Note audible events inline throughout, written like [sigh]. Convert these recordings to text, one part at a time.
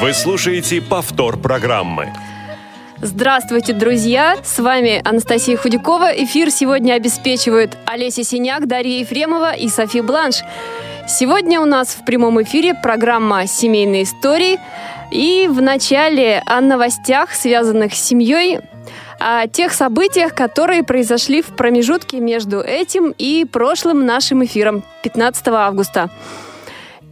Вы слушаете повтор программы. Здравствуйте, друзья! С вами Анастасия Худякова. Эфир сегодня обеспечивают Олеся Синяк, Дарья Ефремова и Софи Бланш. Сегодня у нас в прямом эфире программа «Семейные истории». И в начале о новостях, связанных с семьей, о тех событиях, которые произошли в промежутке между этим и прошлым нашим эфиром 15 августа.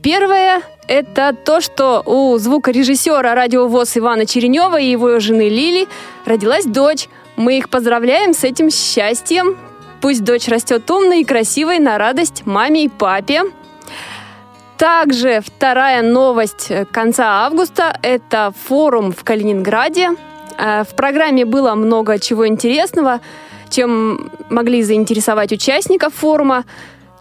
Первое – это то, что у звукорежиссера радиовоз Ивана Черенева и его жены Лили родилась дочь. Мы их поздравляем с этим счастьем. Пусть дочь растет умной и красивой на радость маме и папе. Также вторая новость конца августа – это форум в Калининграде. Э, в программе было много чего интересного, чем могли заинтересовать участников форума.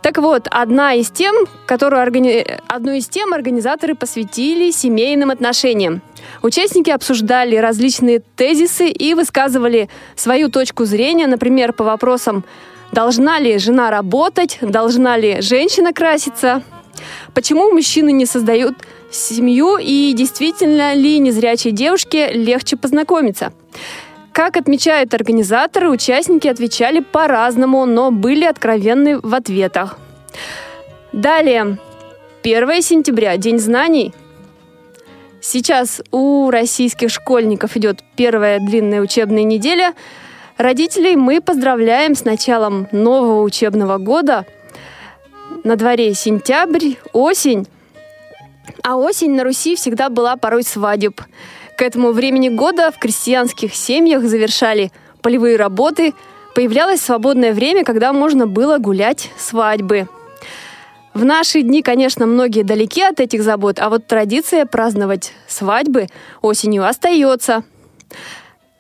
Так вот, одна из тем, которую органи... одну из тем организаторы посвятили семейным отношениям. Участники обсуждали различные тезисы и высказывали свою точку зрения, например, по вопросам «Должна ли жена работать? Должна ли женщина краситься? Почему мужчины не создают семью и действительно ли незрячей девушке легче познакомиться?» Как отмечают организаторы, участники отвечали по-разному, но были откровенны в ответах. Далее, 1 сентября, День знаний. Сейчас у российских школьников идет первая длинная учебная неделя. Родителей мы поздравляем с началом нового учебного года. На дворе сентябрь, осень. А осень на Руси всегда была порой свадеб. К этому времени года в крестьянских семьях завершали полевые работы, появлялось свободное время, когда можно было гулять свадьбы. В наши дни, конечно, многие далеки от этих забот, а вот традиция праздновать свадьбы осенью остается.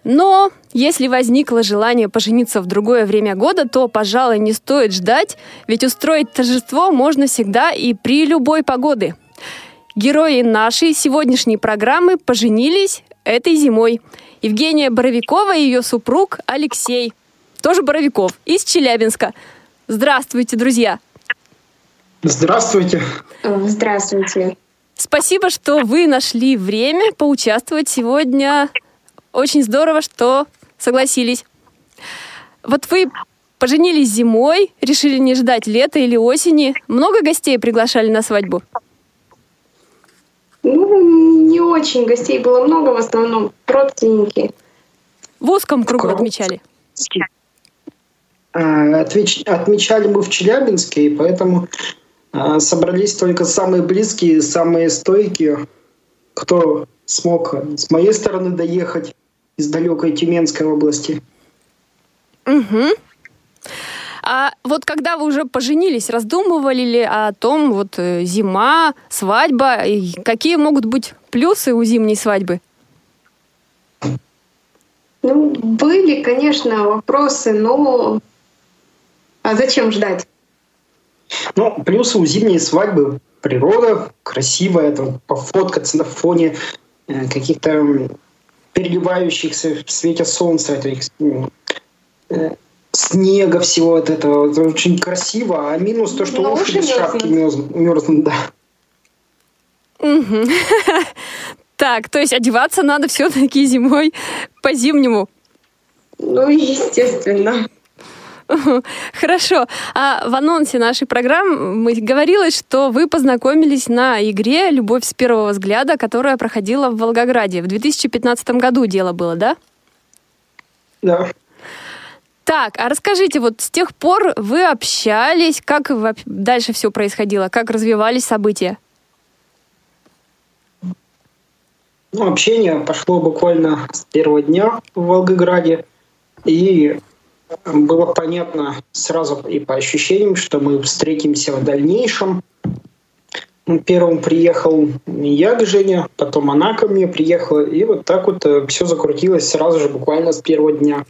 Но если возникло желание пожениться в другое время года, то, пожалуй, не стоит ждать, ведь устроить торжество можно всегда и при любой погоде – Герои нашей сегодняшней программы поженились этой зимой. Евгения Боровикова и ее супруг Алексей, тоже Боровиков, из Челябинска. Здравствуйте, друзья! Здравствуйте! Здравствуйте! Спасибо, что вы нашли время поучаствовать сегодня. Очень здорово, что согласились. Вот вы поженились зимой, решили не ждать лета или осени. Много гостей приглашали на свадьбу? Ну, не очень. Гостей было много, в основном родственники. В узком кругу отмечали? А, отмечали мы в Челябинске, и поэтому а, собрались только самые близкие, самые стойкие, кто смог с моей стороны доехать из далекой Тюменской области. Угу. А вот когда вы уже поженились, раздумывали ли о том, вот э, зима, свадьба, и какие могут быть плюсы у зимней свадьбы? Ну, были, конечно, вопросы, но а зачем ждать? Ну, плюсы у зимней свадьбы природа красивая, там, пофоткаться на фоне э, каких-то переливающихся в свете солнца э, снега всего от этого. Это очень красиво. А минус то, что уши без шапки мерзнут, да. [laughs] Так, то есть одеваться надо все-таки зимой по-зимнему. Ну, естественно. [laughs] Хорошо. А в анонсе нашей программы говорилось, что вы познакомились на игре «Любовь с первого взгляда», которая проходила в Волгограде. В 2015 году дело было, да? Да. Так, а расскажите, вот с тех пор вы общались, как дальше все происходило, как развивались события? Ну, общение пошло буквально с первого дня в Волгограде, и было понятно сразу и по ощущениям, что мы встретимся в дальнейшем. Первым приехал я к Жене, потом она ко мне приехала, и вот так вот э, все закрутилось сразу же, буквально с первого дня.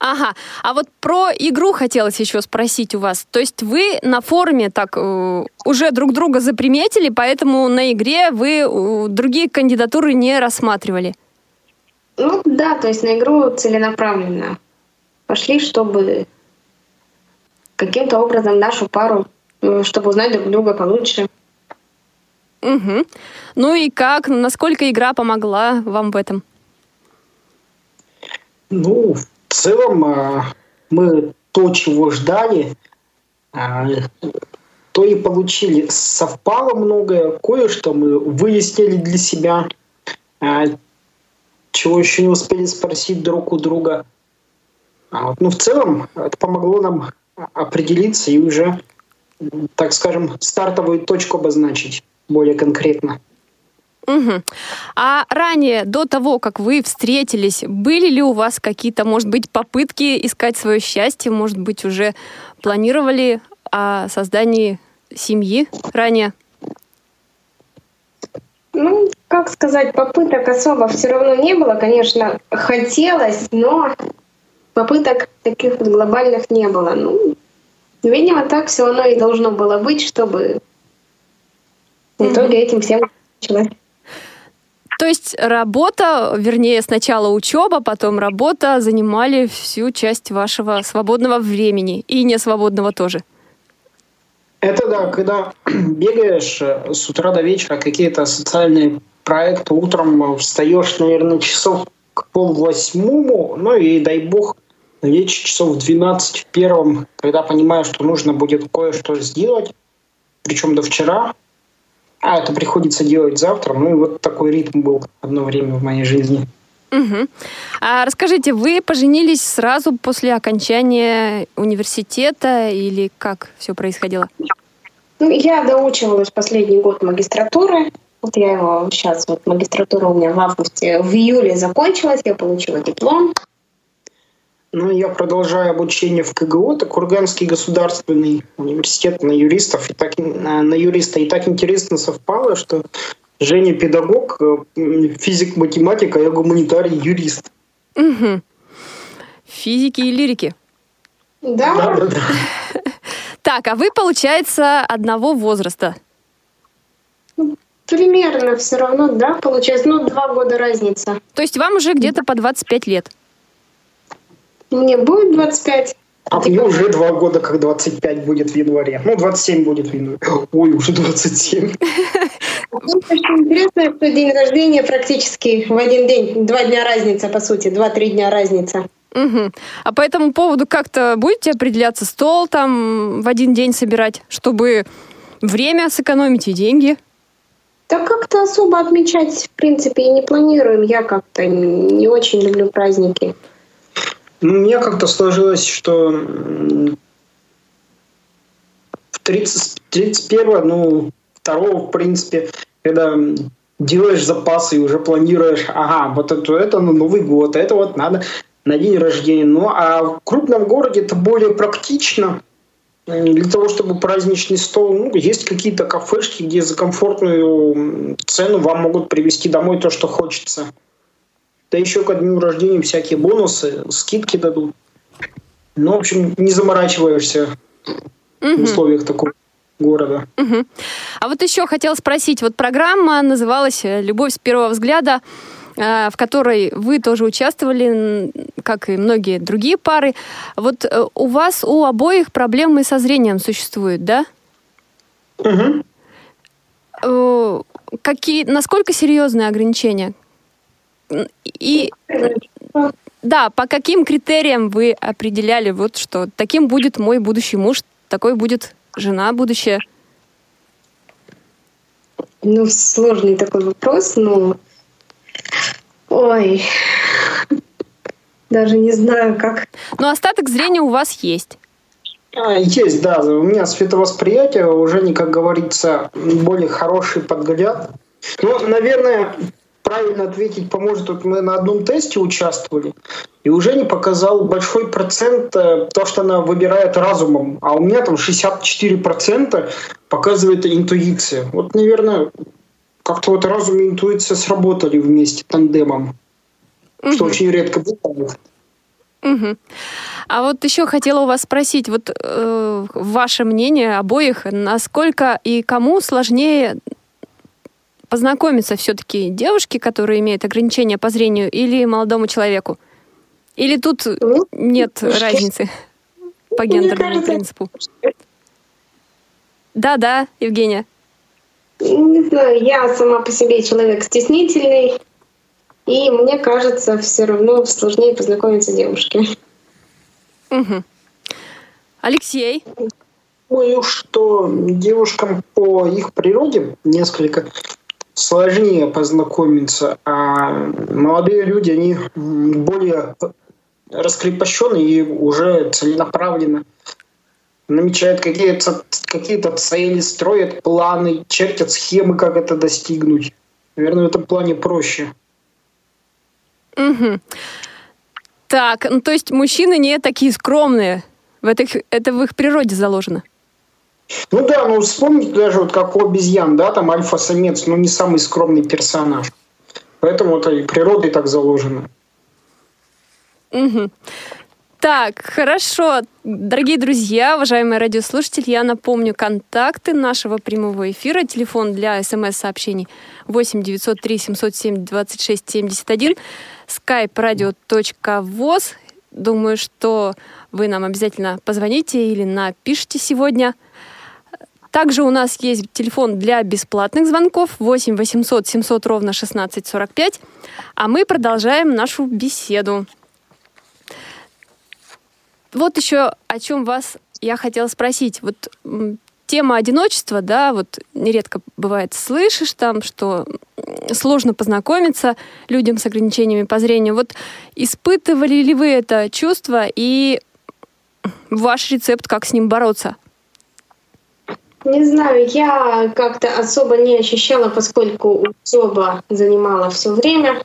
Ага, а вот про игру хотелось еще спросить у вас. То есть вы на форуме так э, уже друг друга заприметили, поэтому на игре вы э, другие кандидатуры не рассматривали? Ну да, то есть на игру целенаправленно пошли, чтобы каким-то образом нашу пару, э, чтобы узнать друг друга получше. Угу. Ну и как, насколько игра помогла вам в этом? Ну, в целом а, мы то, чего ждали, а, то и получили. Совпало многое, кое-что мы выяснили для себя, а, чего еще не успели спросить друг у друга. Ну, в целом, это помогло нам определиться и уже, так скажем, стартовую точку обозначить более конкретно. Угу. А ранее, до того, как вы встретились, были ли у вас какие-то, может быть, попытки искать свое счастье? Может быть, уже планировали о создании семьи ранее? Ну, как сказать, попыток особо все равно не было. Конечно, хотелось, но попыток таких вот глобальных не было. Ну, видимо, так все равно и должно было быть, чтобы в итоге этим всем началось. То есть работа, вернее, сначала учеба, потом работа занимали всю часть вашего свободного времени и не свободного тоже. Это да, когда [clears throat] бегаешь э, с утра до вечера какие-то социальные проекты, утром встаешь, наверное, часов к пол восьмому, ну и дай бог вечер часов в 12 в первом, когда понимаешь, что нужно будет кое-что сделать, причем до вчера, а это приходится делать завтра. Ну и вот такой ритм был одно время в моей жизни. Угу. А расскажите, вы поженились сразу после окончания университета или как все происходило? Ну, я доучивалась последний год магистратуры. Вот я его сейчас, вот магистратура у меня в августе, в июле закончилась, я получила диплом. Ну, я продолжаю обучение в КГУ, это Курганский государственный университет на юристов. И так, на юриста. И так интересно совпало, что Женя педагог, э, физик, математик, а я гуманитарий, юрист. Угу. Физики и лирики. Да. да, да, да. [laughs] Так, а вы, получается, одного возраста? Ну, примерно все равно, да, получается. Ну, два года разница. То есть вам уже где-то по 25 лет? Мне будет 25. А мне уже два года, как 25 будет в январе. Ну, 27 будет в январе. Ой, уже 27. Ну, интересно, что день рождения практически в один день. Два дня разница, по сути. Два-три дня разница. Угу. А по этому поводу как-то будете определяться стол там в один день собирать, чтобы время сэкономить и деньги? Да как-то особо отмечать, в принципе, и не планируем. Я как-то не очень люблю праздники. Ну, мне как-то сложилось, что в 30, 31 ну, второго, в принципе, когда делаешь запасы и уже планируешь, ага, вот это, это на Новый год, это вот надо на день рождения. Ну, а в крупном городе это более практично. Для того, чтобы праздничный стол, ну, есть какие-то кафешки, где за комфортную цену вам могут привезти домой то, что хочется. Да еще ко дню рождения всякие бонусы, скидки дадут. Ну, в общем, не заморачиваешься угу. в условиях такого города. Угу. А вот еще хотела спросить, вот программа называлась «Любовь с первого взгляда», э, в которой вы тоже участвовали, как и многие другие пары. Вот э, у вас у обоих проблемы со зрением существуют, да? Угу. Какие, насколько серьезные ограничения? И да, по каким критериям вы определяли, вот что таким будет мой будущий муж, такой будет жена будущая? Ну, сложный такой вопрос, но... Ой, даже не знаю, как... Но остаток зрения у вас есть. А, есть, да. У меня световосприятие уже не, как говорится, более хороший подгляд. Ну, наверное, правильно ответить поможет. Вот мы на одном тесте участвовали, и уже не показал большой процент э, то, что она выбирает разумом. А у меня там 64% показывает интуиция. Вот, наверное, как-то вот разум и интуиция сработали вместе тандемом, угу. что очень редко бывает. Угу. А вот еще хотела у вас спросить, вот э, ваше мнение обоих, насколько и кому сложнее познакомиться все-таки девушке, которая имеет ограничения по зрению, или молодому человеку? Или тут ну, нет ну, разницы [laughs] по гендерному принципу? Да, да, Евгения. Не знаю, я сама по себе человек стеснительный, и мне кажется, все равно сложнее познакомиться девушке. Угу. Алексей? Думаю, что девушкам по их природе несколько сложнее познакомиться, а молодые люди, они более раскрепощенные и уже целенаправленно намечают какие-то какие цели, строят планы, чертят схемы, как это достигнуть. Наверное, в этом плане проще. Угу. Так, ну то есть мужчины не такие скромные. В это, это в их природе заложено. Ну да, ну вспомните даже вот как у обезьян, да, там альфа-самец, ну не самый скромный персонаж. Поэтому это и природой так заложено. Угу. Так, хорошо. Дорогие друзья, уважаемые радиослушатели, я напомню контакты нашего прямого эфира. Телефон для смс-сообщений 8 903 707 26 71 skype radio.voz. Думаю, что вы нам обязательно позвоните или напишите сегодня. Также у нас есть телефон для бесплатных звонков 8 800 700 ровно 16 45. А мы продолжаем нашу беседу. Вот еще о чем вас я хотела спросить. Вот тема одиночества, да, вот нередко бывает слышишь там, что сложно познакомиться людям с ограничениями по зрению. Вот испытывали ли вы это чувство и ваш рецепт, как с ним бороться? Не знаю, я как-то особо не ощущала, поскольку учеба занимала все время.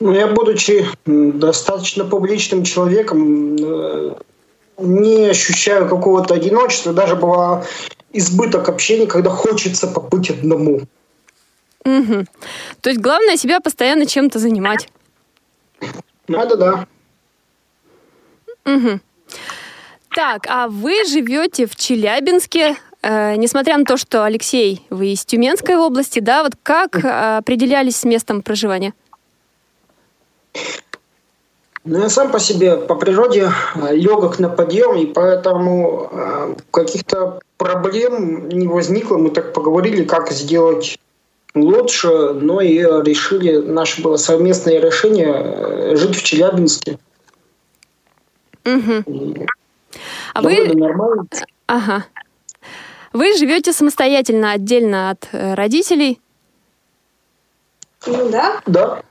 Ну, я, будучи достаточно публичным человеком, э, не ощущаю какого-то одиночества. Даже была избыток общения, когда хочется побыть одному. Угу. То есть главное себя постоянно чем-то занимать. Надо, да. Угу. Так, а вы живете в Челябинске, э, несмотря на то, что Алексей, вы из Тюменской области, да? Вот как э, определялись с местом проживания? Ну, я сам по себе, по природе, э, легок на подъем, и поэтому э, каких-то проблем не возникло. Мы так поговорили, как сделать лучше, но и решили, наше было совместное решение жить в Челябинске. Угу. А вы... Нормально. Ага. Вы живете самостоятельно, отдельно от родителей? Ну да. Да.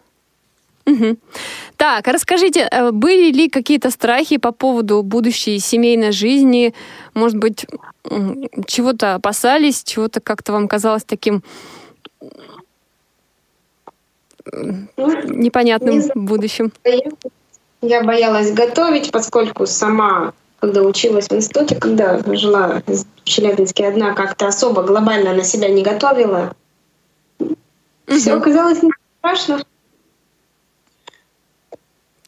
Угу. Так, расскажите, э, были ли какие-то страхи по поводу будущей семейной жизни? Может быть, чего-то опасались, чего-то как-то вам казалось таким ну, непонятным не будущим? Я боялась готовить, поскольку сама, когда училась в институте, когда жила в Челябинске одна, как-то особо глобально на себя не готовила. Угу. Все оказалось не страшно.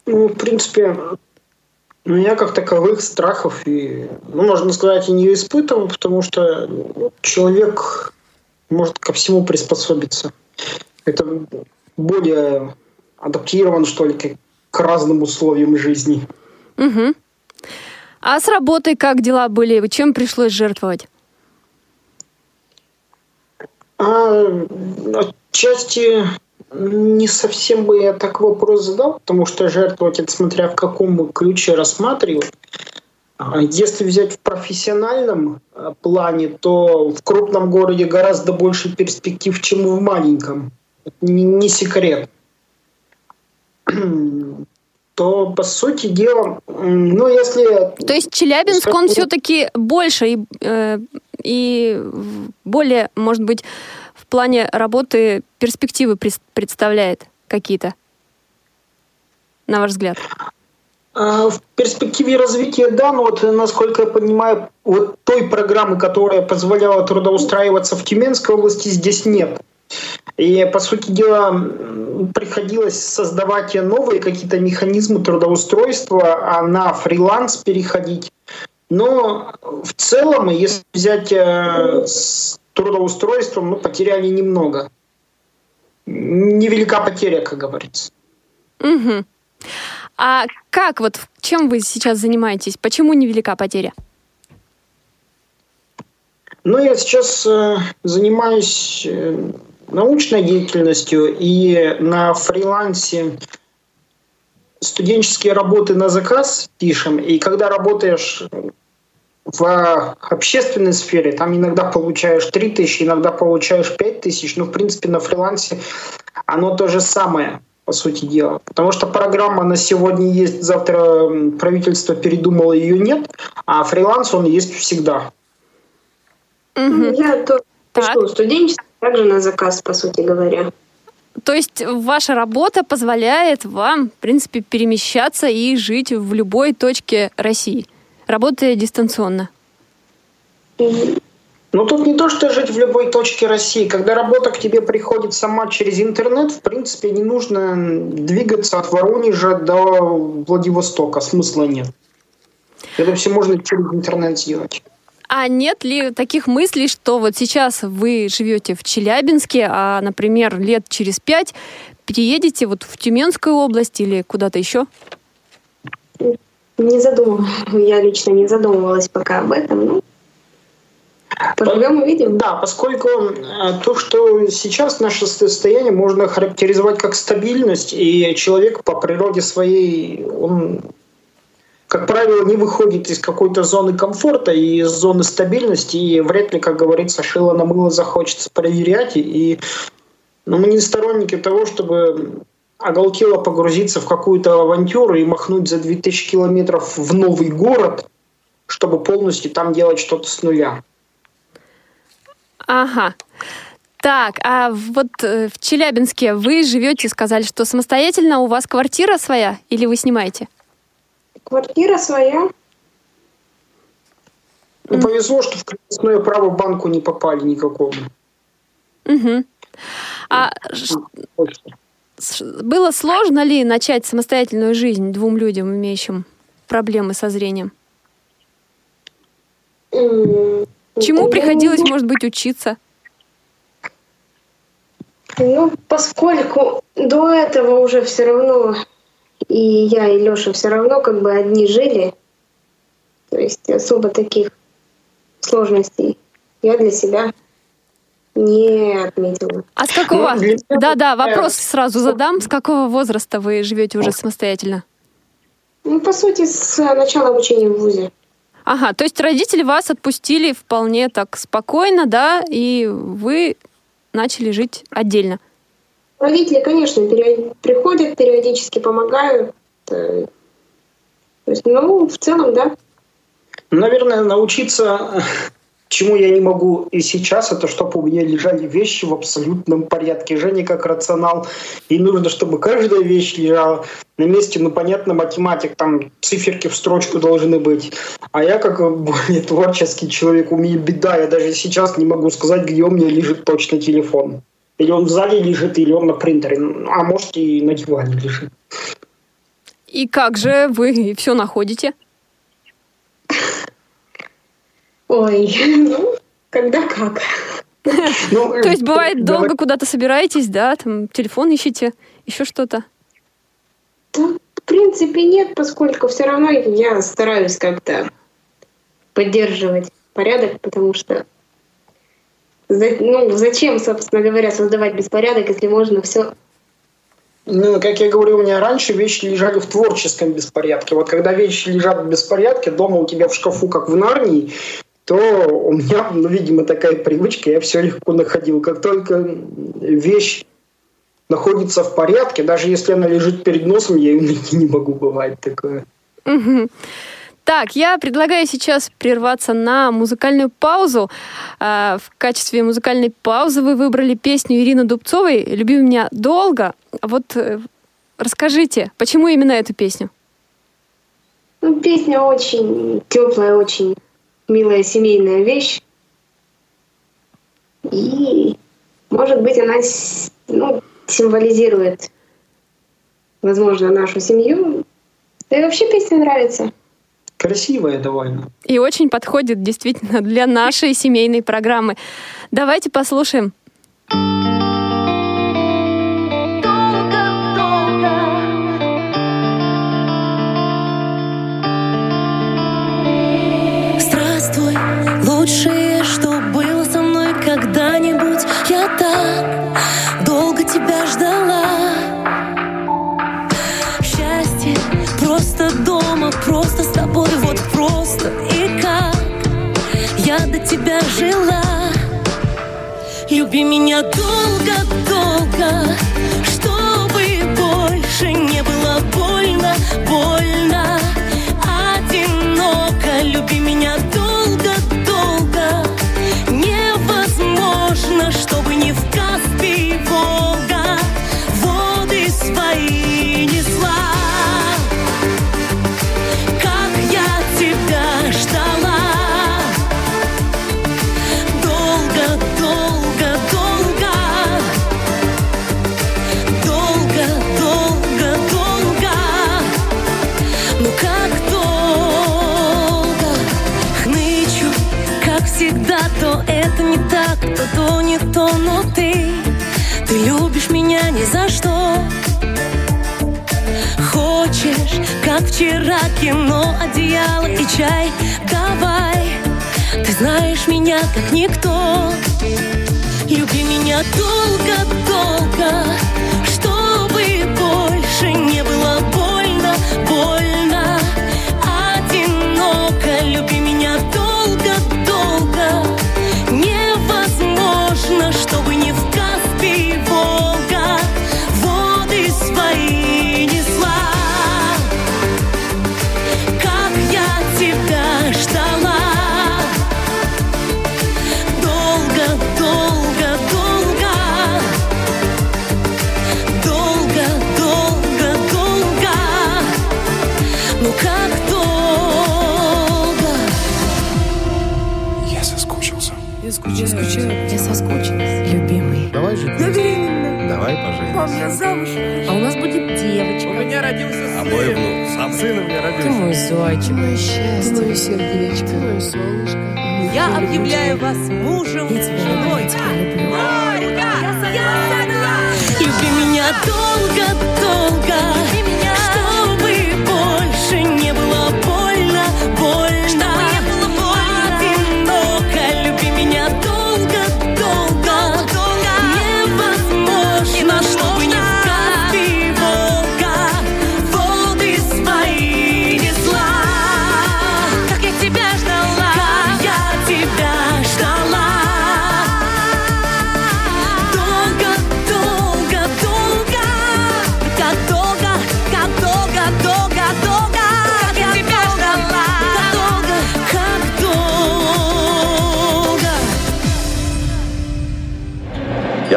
Ну, в принципе, у меня как таковых страхов и, ну, можно сказать, и не испытывал, потому что ну, человек может ко всему приспособиться. Это более адаптирован, что ли, к, к разным условиям жизни. Угу. А с работой как дела были? Чем пришлось жертвовать? А, отчасти не совсем бы я так вопрос задал, потому что жертвовать это смотря в каком ключе рассматривать. А если взять в профессиональном э, плане, то в крупном городе гораздо больше перспектив, чем в маленьком. Это не секрет. То, по сути дела, ну, если... То есть Челябинск, он все-таки больше и, э, и более, может быть, плане работы перспективы представляет какие-то, на ваш взгляд? А, в перспективе развития, да, но вот, насколько я понимаю, вот той программы, которая позволяла трудоустраиваться в Тюменской области, здесь нет. И, по сути дела, приходилось создавать новые какие-то механизмы трудоустройства, а на фриланс переходить. Но в целом, если взять э, с трудоустройством, ну, потеряли немного. Невелика потеря, как говорится. Угу. А как вот, чем вы сейчас занимаетесь? Почему невелика потеря? Ну, я сейчас э, занимаюсь э, научной деятельностью и на фрилансе студенческие работы на заказ пишем. И когда работаешь в общественной сфере, там иногда получаешь 3 тысячи, иногда получаешь 5 тысяч, но в принципе на фрилансе оно то же самое по сути дела. Потому что программа на сегодня есть, завтра правительство передумало, ее нет, а фриланс он есть всегда. Угу. Я то что, студенчество также на заказ, по сути говоря. То есть ваша работа позволяет вам, в принципе, перемещаться и жить в любой точке России, работая дистанционно? Ну, тут не то, что жить в любой точке России. Когда работа к тебе приходит сама через интернет, в принципе, не нужно двигаться от Воронежа до Владивостока. Смысла нет. Это все можно через интернет сделать. А нет ли таких мыслей, что вот сейчас вы живете в Челябинске, а, например, лет через пять переедете вот в Тюменскую область или куда-то еще? Не задумывалась. Я лично не задумывалась пока об этом. Ну, Поживем увидим. Да, поскольку э, то, что сейчас наше состояние можно характеризовать как стабильность, и человек по природе своей, он как правило, не выходит из какой-то зоны комфорта и из зоны стабильности, и вряд ли, как говорится, шило на мыло захочется проверять. И но мы не сторонники того, чтобы оголтело погрузиться в какую-то авантюру и махнуть за 2000 километров в новый город, чтобы полностью там делать что-то с нуля. Ага. Так, а вот э, в Челябинске вы живете, сказали, что самостоятельно у вас квартира своя или вы снимаете? Квартира своя. Ну, повезло, что в крепостное право банку не попали никакого. Угу. А было сложно ли начать самостоятельную жизнь двум людям, имеющим проблемы со зрением? Чему приходилось, может быть, учиться? Ну, поскольку до этого уже все равно и я, и Лёша все равно как бы одни жили. То есть особо таких сложностей я для себя не отметила. А с какого? Да-да, ну, вопрос сразу задам. С какого возраста вы живете уже самостоятельно? Ну, по сути, с начала обучения в ВУЗе. Ага, то есть родители вас отпустили вполне так спокойно, да, и вы начали жить отдельно. Родители, конечно, приходят, периодически помогают. Э, то есть, ну, в целом, да. Наверное, научиться чему я не могу и сейчас, это чтобы у меня лежали вещи в абсолютном порядке. Женя как рационал, и нужно, чтобы каждая вещь лежала на месте. Ну, понятно, математик, там циферки в строчку должны быть. А я как более творческий человек, у меня беда, я даже сейчас не могу сказать, где у меня лежит точно телефон. Или он в зале лежит, или он на принтере. А может и на диване лежит. И как же вы все находите? Ой, ну, когда как. Ну, То есть бывает долго куда-то собираетесь, да, там телефон ищете, еще что-то? Да, в принципе нет, поскольку все равно я стараюсь как-то поддерживать порядок, потому что ну, зачем, собственно говоря, создавать беспорядок, если можно все ну, как я говорил, у меня раньше вещи лежали в творческом беспорядке. Вот когда вещи лежат в беспорядке, дома у тебя в шкафу, как в Нарнии, то у меня, ну, видимо, такая привычка, я все легко находил. Как только вещь находится в порядке, даже если она лежит перед носом, я ее найти не могу, бывает такое. Угу. Так, я предлагаю сейчас прерваться на музыкальную паузу. А, в качестве музыкальной паузы вы выбрали песню Ирины Дубцовой «Люби меня долго». Вот э, расскажите, почему именно эту песню? Ну, песня очень теплая, очень милая семейная вещь. И, может быть, она ну, символизирует, возможно, нашу семью. Да и вообще песня нравится. Красивая довольно. И очень подходит действительно [laughs] для нашей семейной программы. Давайте послушаем. Здравствуй, лучшее, что было со мной когда-нибудь. Я так долго тебя ждала. Люби меня долго-долго, как вчера кино, одеяло и чай. Давай, ты знаешь меня как никто. Люби меня долго-долго соскучился. Я скучаю, я соскучилась Любимый Давай же. Давай поженимся. А у нас будет девочка меня родился А мой внук сам Сын у меня Ты родился. мой зайчик, мое счастье, ты мое сердечко, ты мое солнышко. Я объявляю вас мужем Я тебя женой. люблю, я тебя люблю. Люби меня долго-долго, чтобы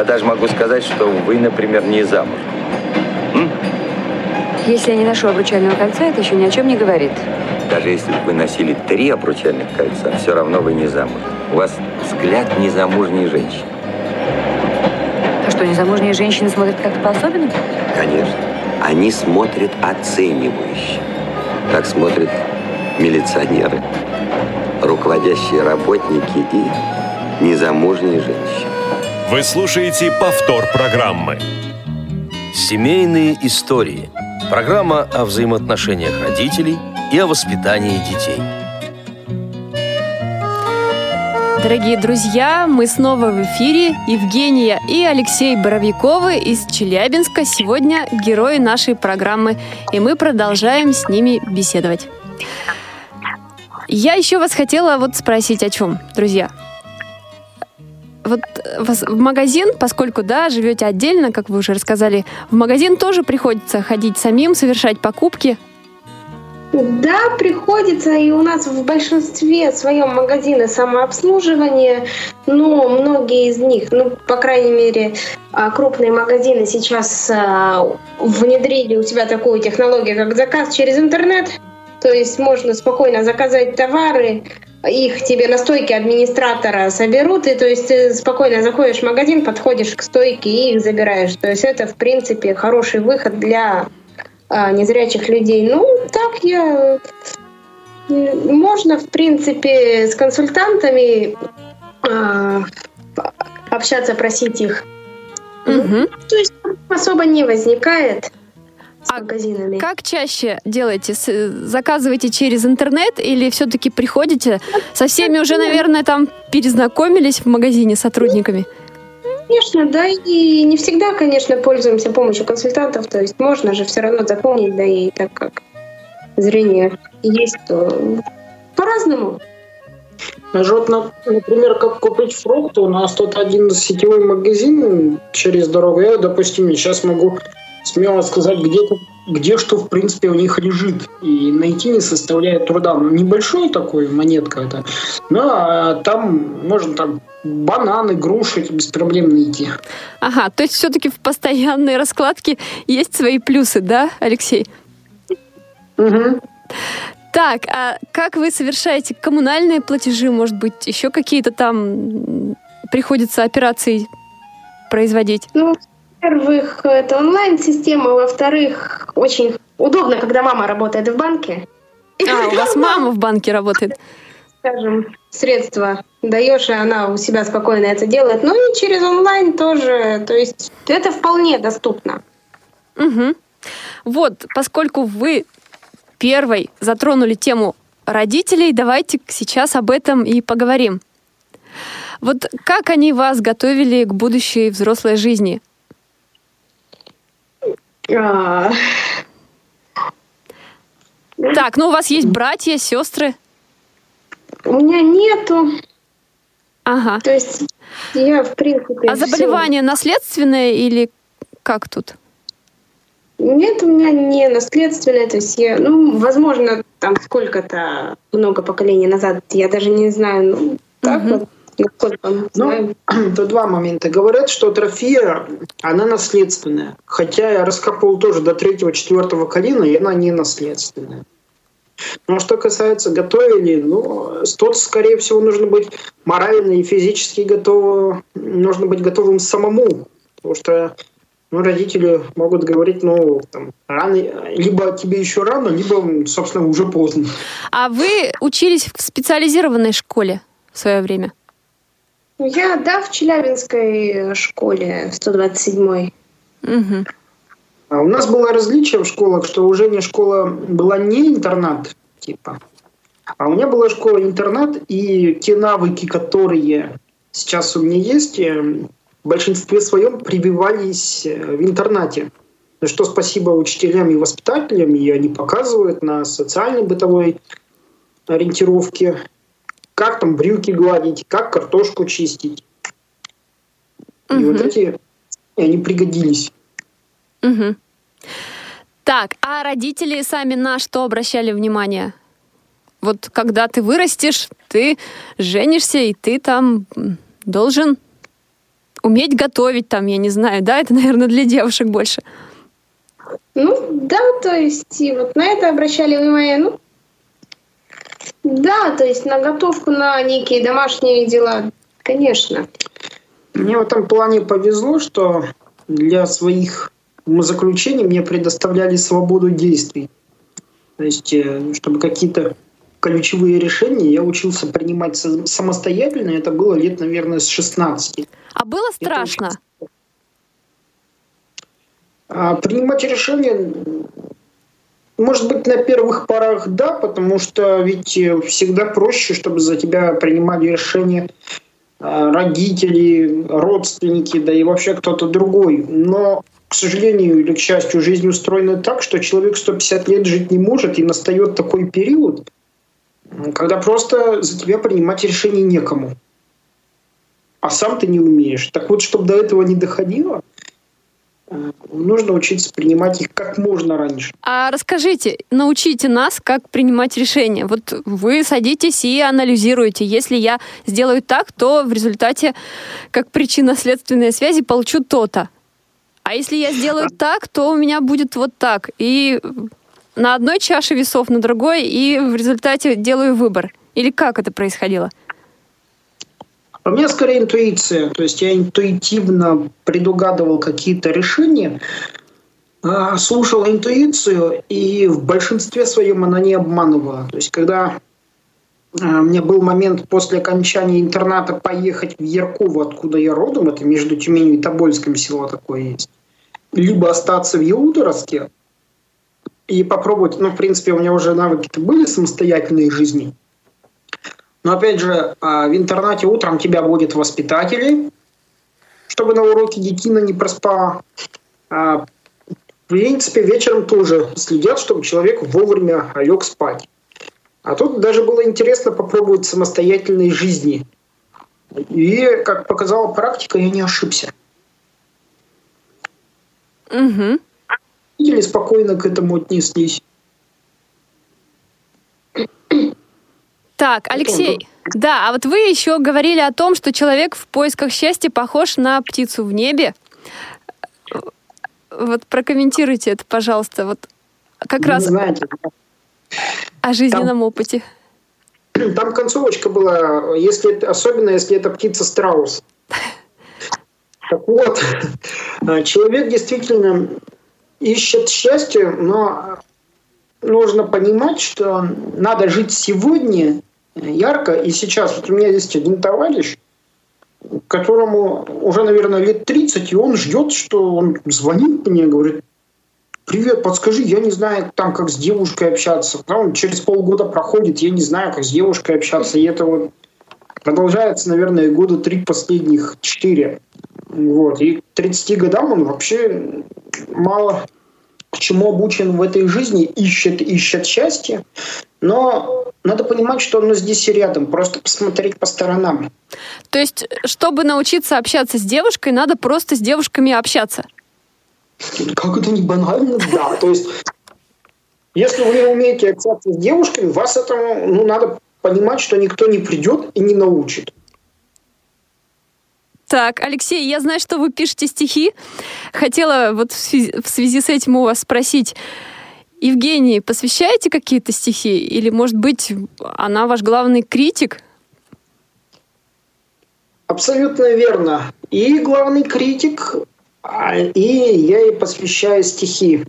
Я даже могу сказать, что вы, например, не замуж. Если я не ношу обручального кольца, это еще ни о чем не говорит. Даже если бы вы носили три обручальных кольца, все равно вы не замуж. У вас взгляд незамужней женщины. А что, незамужние женщины смотрят как-то по-особенному? Конечно. Они смотрят оценивающе. Так смотрят милиционеры, руководящие работники и незамужние женщины. Вы слушаете повтор программы. Семейные истории. Программа о взаимоотношениях родителей и о воспитании детей. Дорогие друзья, мы снова в эфире. Евгения и Алексей Боровиковы из Челябинска сегодня герои нашей программы, и мы продолжаем с ними беседовать. Я еще вас хотела вот спросить о чем, друзья. Вот вас в магазин, поскольку, да, живете отдельно, как вы уже рассказали, в магазин тоже приходится ходить самим, совершать покупки. Да, приходится, и у нас в большинстве своем магазины самообслуживания, но многие из них, ну, по крайней мере, а, крупные магазины сейчас а, внедрили у тебя такую технологию, как заказ через интернет. То есть можно спокойно заказать товары, их тебе на стойке администратора соберут, и то есть ты спокойно заходишь в магазин, подходишь к стойке и их забираешь. То есть это, в принципе, хороший выход для а, незрячих людей. Ну, так я... Можно, в принципе, с консультантами а, общаться, просить их. Мгм. То есть особо не возникает А магазинами. Как чаще делаете? С- Заказываете через интернет или все-таки приходите? Со всеми уже, наверное, там перезнакомились в магазине с сотрудниками? Конечно, да, и не всегда, конечно, пользуемся помощью консультантов, то есть можно же все равно запомнить, да и так как зрение есть, то по-разному. Вот, на- например, как купить фрукты, у нас тут один сетевой магазин через дорогу. Я, допустим, сейчас могу смело сказать, где, где что, в принципе, у них лежит. И найти не составляет труда. Ну, небольшой такой монетка это. Но а, там можно там бананы, груши без проблем найти. Ага, то есть все-таки в постоянной раскладке есть свои плюсы, да, Алексей? Так, а как вы совершаете коммунальные платежи? Может быть, еще какие-то там приходится операции производить? Ну, во-первых, это онлайн-система, во-вторых, очень удобно, когда мама работает в банке. А, у вас мама в банке работает. Скажем, средства даешь, и она у себя спокойно это делает. Ну и через онлайн тоже. То есть это вполне доступно. Мгм. Вот, поскольку вы первой затронули тему родителей, давайте сейчас об этом и поговорим. Вот как они вас готовили к будущей взрослой жизни? А, Так, ну у вас есть братья, сестры? У меня нету. Ага. То есть я, в принципе... А заболевание наследственное или как тут? Нет, у меня не наследственное, то есть я, ну, возможно, там сколько-то, много поколений назад, я даже не знаю, ну, так вот, насколько Ну, знаю. [clears throat] Тут два момента. Говорят, что атрофия, она наследственная. Хотя я раскопал тоже до третьего-четвертого колена, и она не наследственная. Но что касается готовили, ну, тут, скорее всего, нужно быть морально и физически готовым, нужно быть готовым самому. Потому что ну, родители могут говорить, ну, там, рано, либо тебе еще рано, либо, собственно, уже поздно. А вы учились в специализированной школе в свое время? Я, да, в Челябинской школе, 127-й. Мгм. А у нас было различие в школах, что у Жени школа была не интернат, типа, а у меня была школа-интернат, и те навыки, которые сейчас у меня есть, э, в большинстве своем прививались э, в интернате. За что спасибо учителям и воспитателям, и они показывают на социальной бытовой ориентировке, как там брюки гладить, как картошку чистить. И вот Мгм. эти, они пригодились. Мгм. Так, а родители сами на что обращали внимание? Вот когда ты вырастешь, ты женишься, и ты там должен уметь готовить, там, я не знаю, да, это, [laughs] наверное, для девушек больше. Ну, да, то есть и вот на это обращали внимание, ну, да, то есть на готовку, на некие домашние дела, конечно. Мне в этом плане повезло, что для своих заключений мне предоставляли свободу действий. То есть, э, чтобы какие-то ключевые решения я учился принимать са- самостоятельно. Это было лет, наверное, с 16. А было страшно? А принимать решения, может быть, на первых порах да, потому что ведь э, всегда проще, чтобы за тебя принимали решения э, родители, родственники, да и вообще кто-то другой. Но, к сожалению или к счастью, жизнь устроена так, что человек 150 лет жить не может, и настает такой период, когда просто за тебя принимать решения некому. А сам ты не умеешь. Так вот, чтобы до этого не доходило, нужно учиться принимать их как можно раньше. А расскажите, научите нас, как принимать решения. Вот вы садитесь и анализируете. Если я сделаю так, то в результате, как причинно-следственные связи, получу то-то. А если я сделаю так, то у меня будет вот так. И на одной чаше весов, на другой, и в результате делаю выбор. Или как это происходило? У меня скорее интуиция. То есть я интуитивно предугадывал какие-то решения, а, слушал интуицию, и в большинстве своем она не обманывала. То есть когда а, у меня был момент после окончания интерната поехать в Ярково, откуда я родом, это между Тюменью и Тобольском село такое есть, либо остаться в Елуторовске и попробовать, ну, в принципе, у меня уже навыки-то были самостоятельной жизни, но опять же, а, в интернате утром тебя будет воспитатели, чтобы на уроке детина не проспала. А, в принципе, вечером тоже следят, чтобы человек вовремя лег спать. А тут даже было интересно попробовать самостоятельной жизни. И, как показала практика, я не ошибся. Угу. Или спокойно к этому отнеслись. Так, Алексей, да, а вот вы еще говорили о том, что человек в поисках счастья похож на птицу в небе. Вот прокомментируйте это, пожалуйста. Вот как раз знаете, о жизненном опыте. Там концовочка была, если особенно если это птица страус. [laughs] Так вот, человек действительно ищет счастье, но нужно понимать, что надо жить сегодня ярко и сейчас. Вот у меня есть один товарищ, которому уже, наверное, лет 30, и он ждет, что он звонит мне, говорит, привет, подскажи, я не знаю там, как с девушкой общаться. Потом через полгода проходит, я не знаю, как с девушкой общаться. И это вот продолжается, наверное, года три последних, четыре. Вот. И к 30 годам он вообще мало к чему обучен в этой жизни, ищет, ищет счастье. Но надо понимать, что оно здесь и рядом. Просто посмотреть по сторонам. То есть, чтобы научиться общаться с девушкой, надо просто с девушками общаться. Как это не банально? Да, то есть если вы умеете общаться с девушками, вас этому ну, надо понимать, что никто не придет и не научит. Так, Алексей, я знаю, что вы пишете стихи. Хотела вот в связи, в связи с этим у вас спросить, Евгении, посвящаете какие-то стихи? Или, может быть, она ваш главный критик? Абсолютно верно. И главный критик, а, и я ей посвящаю стихи.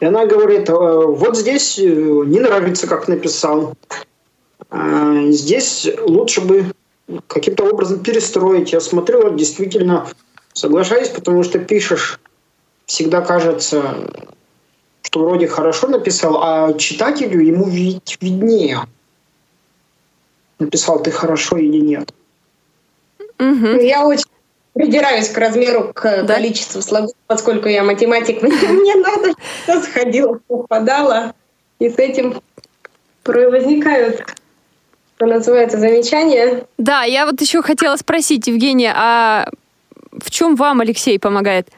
И она говорит, «Э, вот здесь э, не нравится, как написал. А, Здесь лучше бы каким-то образом перестроить. Я смотрю, действительно соглашаюсь, потому что пишешь, всегда кажется, что вроде хорошо написал, а читателю ему ведь виднее. Написал ты хорошо или нет. Мгм. Я очень придираюсь к размеру, к количеству слогов, поскольку я математик. [laughs] Мне надо, все сходило, совпадало. И с этим возникают, что называется, замечания. Да, я вот еще хотела спросить, Евгения, а в чем вам Алексей помогает?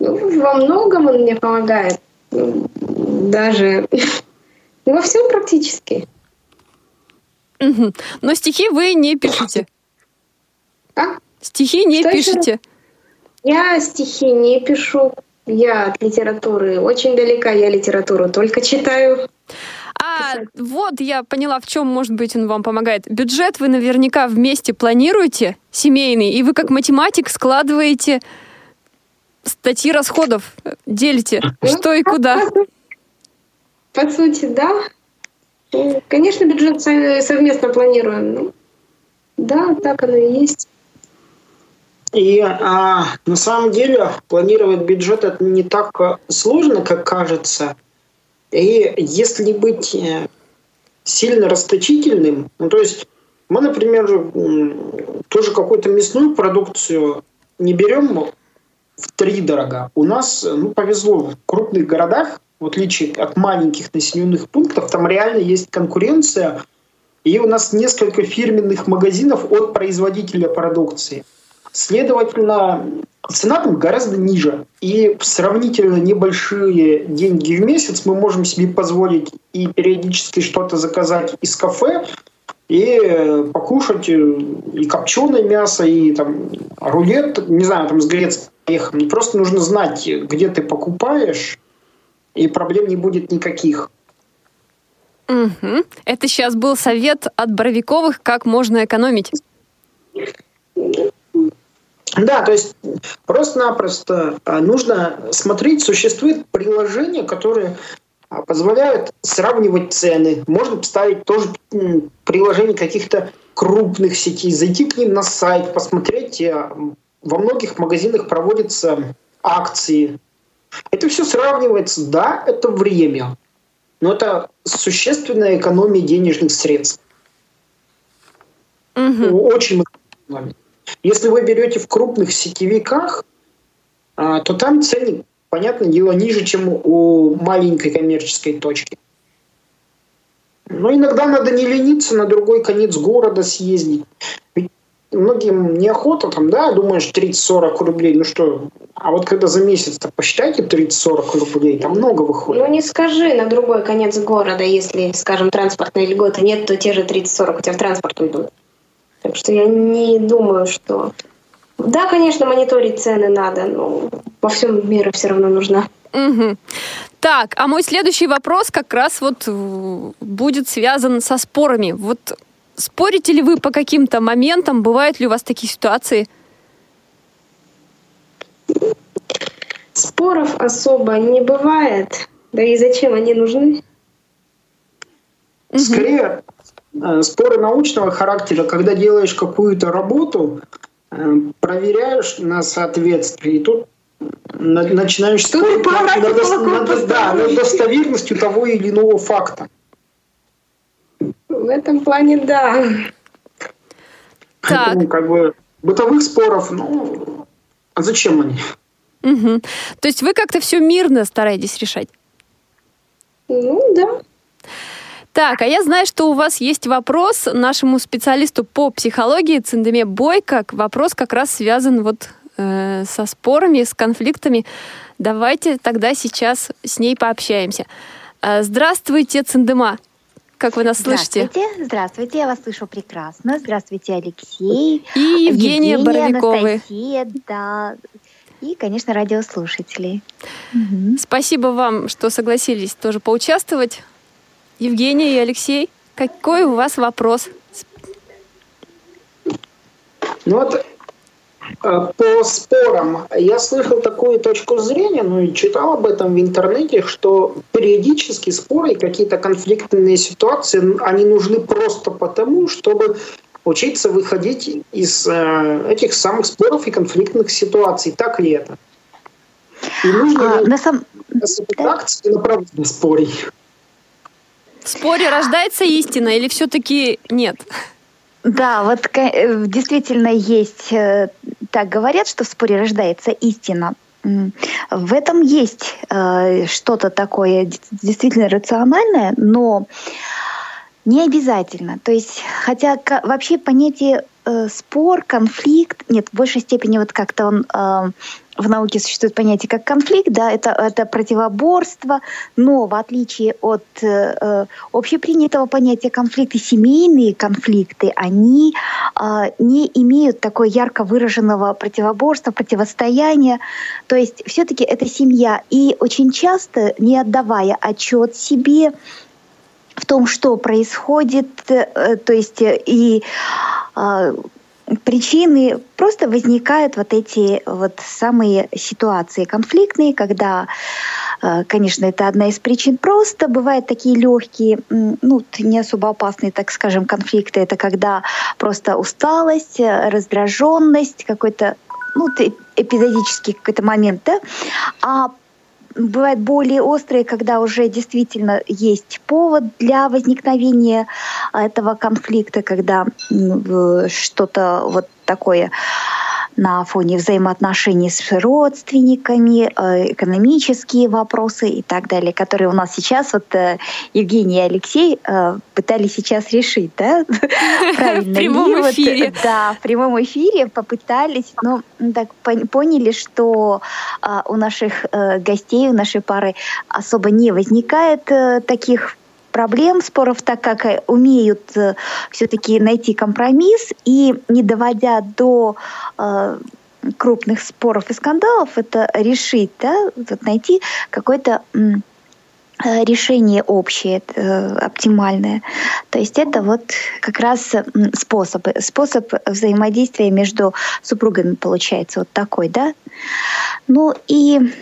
Ну, во многом он мне помогает. Ну, Даже [laughs] во всем практически. Но стихи вы не пишете. А? Стихи не Что еще пишете. Я стихи не пишу. Я от литературы очень далека. Я литературу только читаю. А, вот я поняла, в чем, может быть, он вам помогает. Бюджет вы наверняка вместе планируете, семейный, и вы как математик складываете статьи расходов, делите, что и куда. По сути, да. Ну, Конечно, бюджет со- совместно планируем. Ну, да, так оно и есть. И а, на самом деле планировать бюджет это не так а, сложно, как кажется. И если быть э, сильно расточительным, ну то есть мы, например, тоже какую-то мясную продукцию не берем в три дорога. У нас э, ну, повезло в крупных городах, в отличие от маленьких населенных пунктов, там реально есть конкуренция, и у нас несколько фирменных магазинов от производителя продукции. Следовательно, цена там гораздо ниже. И сравнительно небольшие деньги в месяц мы можем себе позволить и периодически что-то заказать из кафе, и э, покушать э, и копченое мясо, и там рулет, не знаю, там с Греции поехал. Мне просто нужно знать, где ты покупаешь, и проблем не будет никаких. Угу. Это сейчас был совет от Боровиковых, как можно экономить. Да, то есть просто-напросто а, нужно смотреть, существует приложение, которое позволяют сравнивать цены. Можно поставить тоже приложение каких-то крупных сетей, зайти к ним на сайт, посмотреть. Э, во многих магазинах проводятся акции. Это все сравнивается. Да, это время, но это существенная экономия денежных средств. Угу. Очень много. Если вы берете в крупных сетевиках, а, то там ценник понятное дело, ниже, чем у маленькой коммерческой точки. Но иногда надо не лениться, на другой конец города съездить. Ведь многим неохота, там, да, думаешь, 30-40 рублей, ну что, а вот когда за месяц-то посчитайте 30-40 рублей, там много выходит. Ну не скажи на другой конец города, если, скажем, транспортной льготы нет, то те же 30-40 у тебя в транспорт уйдут. Так что я не думаю, что да, конечно, мониторить цены надо, но во всем мире все равно нужна. Угу. Так, а мой следующий вопрос как раз вот э, будет связан со спорами. Вот спорите ли вы по каким-то моментам? Бывают ли у вас такие ситуации? Споров особо не бывает. Да и зачем они нужны? Скорее, э, споры научного характера, когда делаешь какую-то работу, проверяешь на соответствие, и тут начинаешь спорить над, над, над, да, над достоверностью того или иного факта. В этом плане, да. Так. Поэтому, как бы, бытовых споров, ну, а зачем они? Угу. То есть вы как-то все мирно стараетесь решать? Ну, да. Так, а я знаю, что у вас есть вопрос нашему специалисту по психологии Циндеме Бойко. Вопрос как раз связан вот э, со спорами, с конфликтами. Давайте тогда сейчас с ней пообщаемся. Э, здравствуйте, Циндема. Как вы нас слышите? Здравствуйте, здравствуйте, я вас слышу прекрасно. Здравствуйте, Алексей. И Евгения, Евгения Боровиковы. Анастасия, да, и, конечно, радиослушателей. Угу. Спасибо вам, что согласились тоже поучаствовать. Евгений и Алексей, какой у вас вопрос? Ну вот э, по спорам я слышал такую точку зрения, ну и читал об этом в интернете, что периодически споры и какие-то конфликтные ситуации, они нужны просто потому, чтобы учиться выходить из э, этих самых споров и конфликтных ситуаций. Так ли это? И нужно а, на самом... акции направленно спорить. В споре рождается истина или все-таки нет? Да, вот э, действительно есть, э, так говорят, что в споре рождается истина. В этом есть э, что-то такое действительно рациональное, но не обязательно. То есть, хотя вообще понятие спор, конфликт, нет, в большей степени вот как-то он в науке существует понятие как конфликт, да, это, это противоборство, но в отличие от э, общепринятого понятия конфликты, семейные конфликты, они э, не имеют такой ярко выраженного противоборства, противостояния. То есть все-таки это семья. И очень часто, не отдавая отчет себе, в том, что происходит, э, то есть э, и э, причины просто возникают вот эти вот самые ситуации конфликтные, когда, э, конечно, это одна из причин просто. Бывают такие легкие, ну, не особо опасные, так скажем, конфликты. Это когда просто усталость, э, раздраженность, какой-то ну, эпизодический какой-то момент, да? А бывают более острые, когда уже действительно есть повод для возникновения этого конфликта, когда что-то вот такое на фоне взаимоотношений с родственниками, э, экономические вопросы и так далее, которые у нас сейчас, вот э, Евгений и Алексей э, пытались сейчас решить, да? [laughs] Правильно. В прямом эфире. Да, в прямом эфире попытались, но так поняли, что у наших гостей, у нашей пары особо не возникает таких проблем, споров, так как э, умеют э, все-таки найти компромисс и не доводя до э, крупных споров и скандалов, это решить, да, вот найти какое-то э, решение общее, оптимальное. То есть это вот как раз способ, способ взаимодействия между супругами получается вот такой, да. Ну и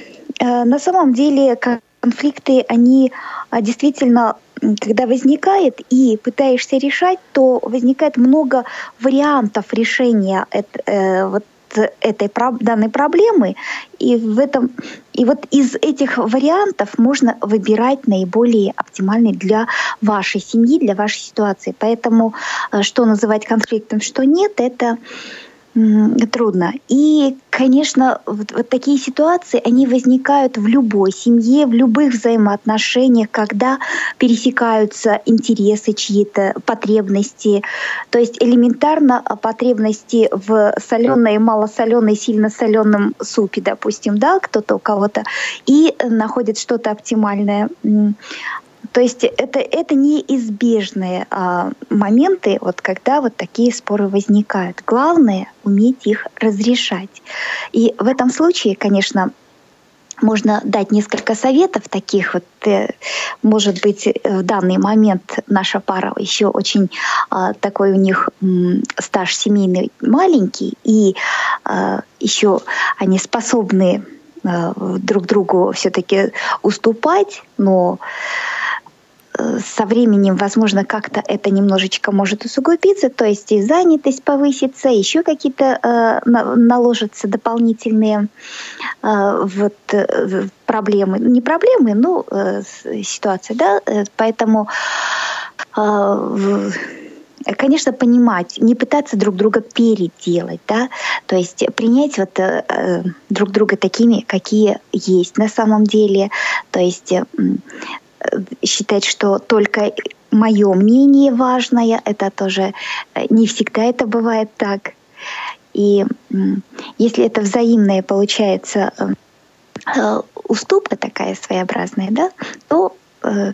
на самом деле конфликты, они действительно когда возникает и пытаешься решать, то возникает много вариантов решения э, вот этой данной проблемы, и в этом и вот из этих вариантов можно выбирать наиболее оптимальный для вашей семьи, для вашей ситуации. Поэтому э, что называть конфликтом, что нет, это трудно. И, конечно, вот, вот такие ситуации, они возникают в любой семье, в любых взаимоотношениях, когда пересекаются интересы чьи-то, потребности. То есть элементарно потребности в соленой, малосоленой, сильно соленом супе, допустим, да, кто-то у кого-то, и находит что-то оптимальное. То есть это, это неизбежные а, моменты, вот когда вот такие споры возникают. Главное — уметь их разрешать. И в этом случае, конечно, можно дать несколько советов таких вот. Э, может быть, в данный момент наша пара еще очень а, такой у них стаж семейный маленький, и а, еще они способны а, друг другу все-таки уступать, но со временем, возможно, как-то это немножечко может усугубиться, то есть и занятость повысится, еще какие-то э, наложатся дополнительные э, вот, э, проблемы. Не проблемы, но э, ситуация, да, э, поэтому э, конечно, понимать, не пытаться друг друга переделать, да, то есть принять вот э, друг друга такими, какие есть на самом деле, то есть э, считать, что только мое мнение важное, это тоже э, не всегда это бывает так. И если это взаимная получается э, э, уступка такая своеобразная, да, то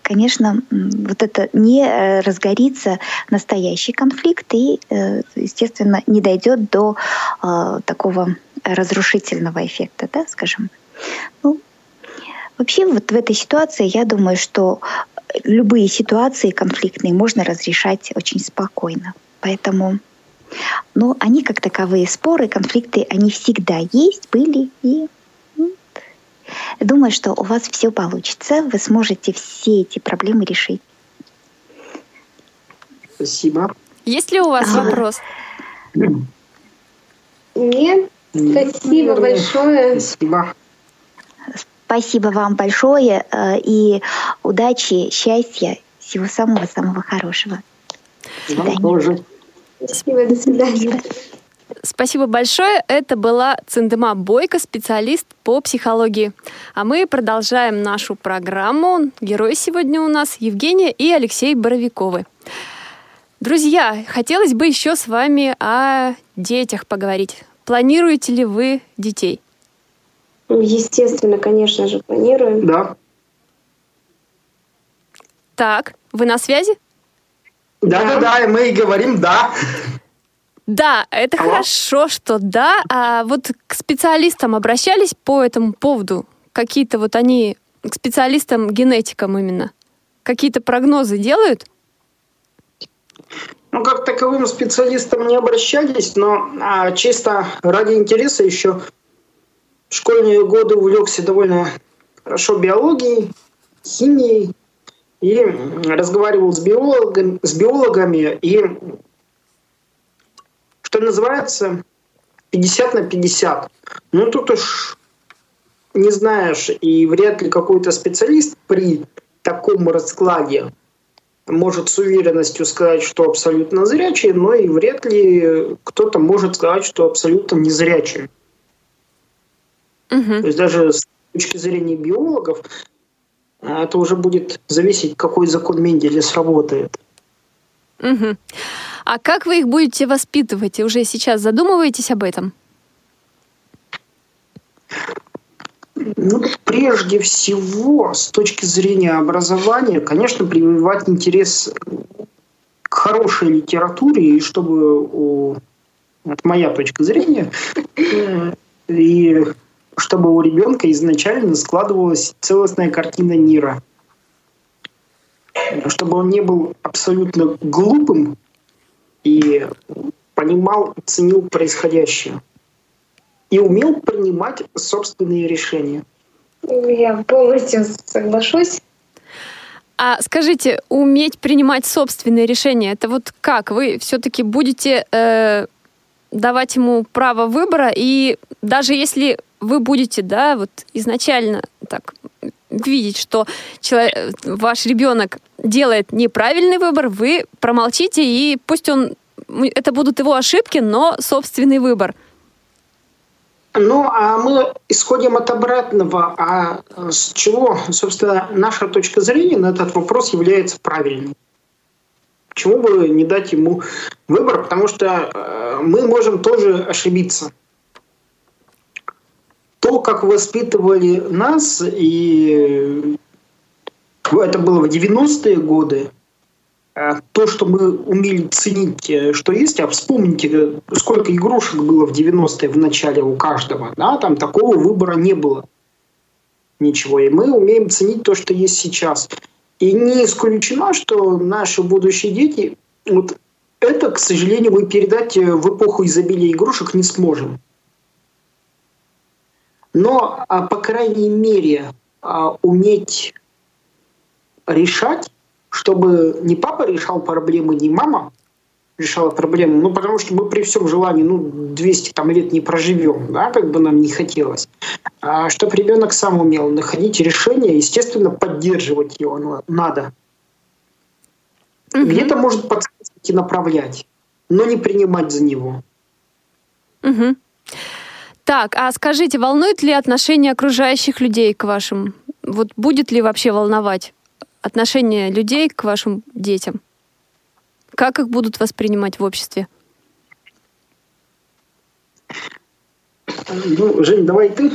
конечно, вот это не разгорится настоящий конфликт и, естественно, не дойдет до такого разрушительного эффекта, да, скажем. Ну, Вообще вот в этой ситуации я думаю, что любые ситуации конфликтные можно разрешать очень спокойно. Поэтому но они как таковые споры, конфликты, они всегда есть, были и думаю, что у вас все получится, вы сможете все эти проблемы решить. Спасибо. Есть ли у вас а, вопрос? Нет. Спасибо большое. Спасибо. Спасибо вам большое э, и удачи, счастья, всего самого-самого хорошего. До свидания. Спасибо, до свидания. Спасибо большое. Это была Циндема Бойко, специалист по психологии. А мы продолжаем нашу программу. Герои сегодня у нас Евгения и Алексей Боровиковы. Друзья, хотелось бы еще с вами о детях поговорить. Планируете ли вы детей? Ну, естественно, конечно же, планируем. Да. Так, вы на связи? Да, да, да, и мы и говорим да. Да, это Алло. хорошо, что да. А вот к специалистам обращались по этому поводу? Какие-то вот они, к специалистам, генетикам именно, какие-то прогнозы делают? Ну, как таковым специалистам не обращались, но а, чисто ради интереса еще школьные годы увлекся довольно хорошо биологией, химией и разговаривал с биологами, с биологами и, что называется, 50 на 50. Ну, тут уж не знаешь, и вряд ли какой-то специалист при таком раскладе может с уверенностью сказать, что абсолютно зрячий, но и вряд ли кто-то может сказать, что абсолютно незрячий. Угу. То есть даже с точки зрения биологов а, это уже будет зависеть, какой закон Менделя сработает. Угу. А как вы их будете воспитывать? И уже сейчас задумываетесь об этом? Ну, прежде всего, с точки зрения образования, конечно, прививать интерес к хорошей литературе, и чтобы, у, это моя точка зрения, э, и чтобы у ребенка изначально складывалась целостная картина мира. Чтобы он не был абсолютно глупым и понимал, ценил происходящее и умел принимать собственные решения. Я полностью соглашусь. А скажите, уметь принимать собственные решения, это вот как? Вы все-таки будете э, давать ему право выбора, и даже если вы будете, да, вот изначально так видеть, что человек, ваш ребенок делает неправильный выбор, вы промолчите, и пусть он это будут его ошибки, но собственный выбор. Ну, а мы исходим от обратного. А с чего, собственно, наша точка зрения на этот вопрос является правильной? Почему бы не дать ему выбор? Потому что э, мы можем тоже ошибиться. То, как воспитывали нас, и это было в 90-е годы, а то, что мы умели ценить, э, что есть, а вспомните, сколько игрушек было в 90-е в начале у каждого, да, там такого выбора не было ничего, и мы умеем ценить то, что есть сейчас. И не исключено, что наши будущие дети, вот это, к сожалению, мы передать э, в эпоху изобилия игрушек не сможем. Но, а, по крайней мере, а, уметь решать чтобы не папа решал проблемы, не мама решала проблемы, ну, потому что мы при всем желании, ну, 200 там лет не проживем, да, как бы нам не хотелось. А чтобы ребенок сам умел находить решение, естественно, поддерживать его надо. Угу. Где-то может подсказывать и направлять, но не принимать за него. Угу. Так, а скажите, волнует ли отношение окружающих людей к вашим? Вот будет ли вообще волновать? отношение людей к вашим детям? Как их будут воспринимать в обществе? Ну, Жень, давай ты.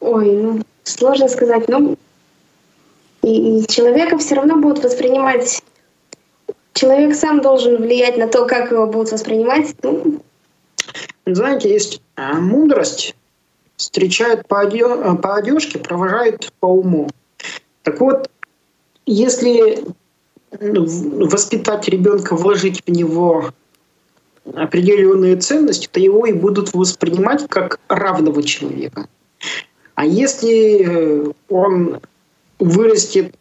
Ой, ну, сложно сказать. Ну, и, и человека все равно будут воспринимать... Человек сам должен влиять на то, как его будут воспринимать. Ну. Знаете, есть а, мудрость. Встречают по, одё... по одежке, провожают по уму. Так вот, если ну, воспитать ребенка, вложить в него определенные ценности, то его и будут воспринимать как равного человека. А если э, он вырастет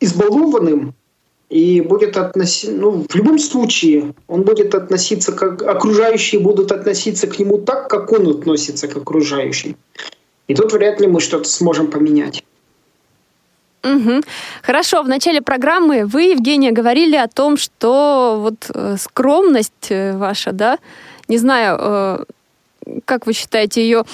избалованным и будет относиться, ну, в любом случае, он будет относиться как окружающие будут относиться к нему так, как он относится к окружающим. И тут вряд ли мы что-то сможем поменять. Угу. Хорошо, в начале программы вы, Евгения, говорили о том, что вот э, скромность э, ваша, да, не знаю, э, как вы считаете ее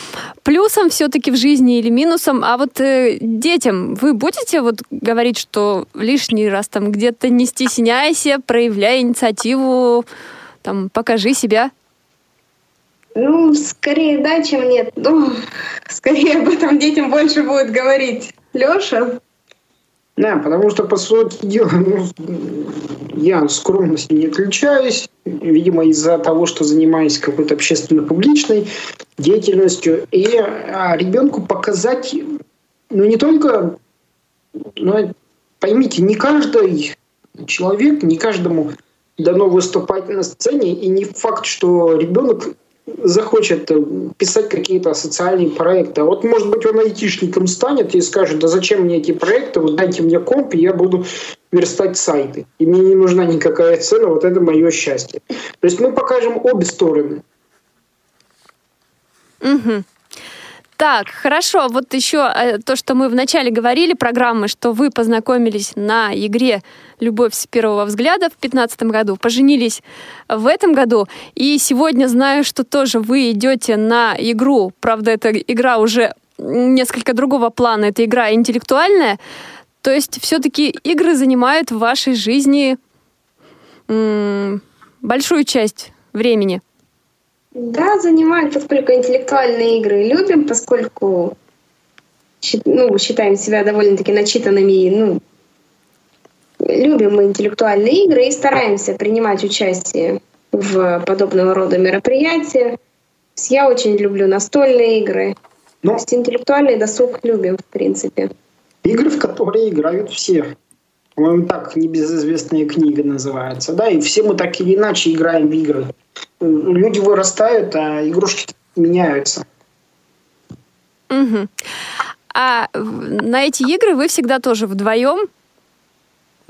плюсом все-таки в жизни или минусом? А вот э, детям вы будете вот говорить, что лишний раз там где-то не стесняйся, проявляй инициативу, там покажи себя? Ну, скорее да, чем нет. Ну, [laughs] скорее об этом детям больше будет говорить Леша. Да, потому что, по сути дела, ну, я скромностью не отличаюсь, видимо, из-за того, что занимаюсь какой-то общественно-публичной деятельностью. И а, ребенку показать, ну, не только, ну, поймите, не каждый человек, не каждому дано выступать на сцене, и не факт, что ребенок захочет э, писать какие-то социальные проекты. А вот, может быть, он айтишником станет и скажет, да зачем мне эти проекты, вот дайте мне комп, и я буду верстать сайты. И мне не нужна никакая цена, вот это мое счастье. То есть мы покажем обе стороны. Угу. Так, хорошо. Вот еще э, то, что мы вначале говорили программы, что вы познакомились на игре «Любовь с первого взгляда» в 2015 году, поженились в этом году, и сегодня знаю, что тоже вы идете на игру. Правда, эта игра уже несколько другого плана, это игра интеллектуальная. То есть все-таки игры занимают в вашей жизни большую часть времени. Да, занимают, поскольку интеллектуальные игры любим, поскольку ну, считаем себя довольно-таки начитанными, ну, любим мы интеллектуальные игры и стараемся принимать участие в подобного рода мероприятиях. Я очень люблю настольные игры. Ну, То есть интеллектуальный досуг любим, в принципе. Игры, в которые играют все. По-моему, так небезызвестная книга называется. Да, и все мы так или иначе играем в игры люди вырастают, а игрушки меняются. Угу. А на эти игры вы всегда тоже вдвоем?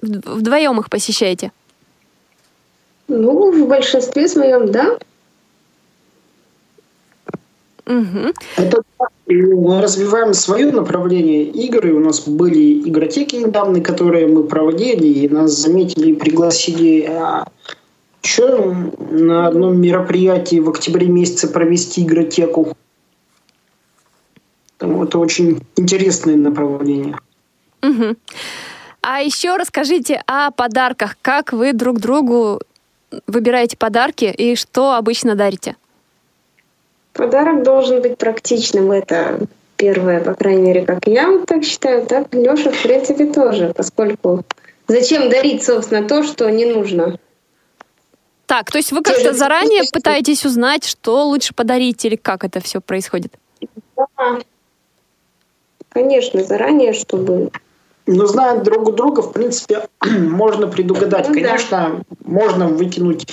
Вдвоем их посещаете? Ну, в большинстве своем, да. Угу. Это мы развиваем свое направление игры. У нас были игротеки недавно, которые мы проводили, и нас заметили и пригласили еще на одном мероприятии в октябре месяце провести игротеку. Это очень интересное направление. Угу. А еще расскажите о подарках. Как вы друг другу выбираете подарки и что обычно дарите? Подарок должен быть практичным. Это первое, по крайней мере, как я так считаю, так Леша, в принципе, тоже, поскольку зачем дарить, собственно, то, что не нужно? Так, то есть вы как-то заранее пытаетесь узнать, что лучше подарить или как это все происходит? Да. Конечно, заранее, чтобы... Ну, зная друг друга, в принципе, [clears throat] можно предугадать. Ну, Конечно, да. можно выкинуть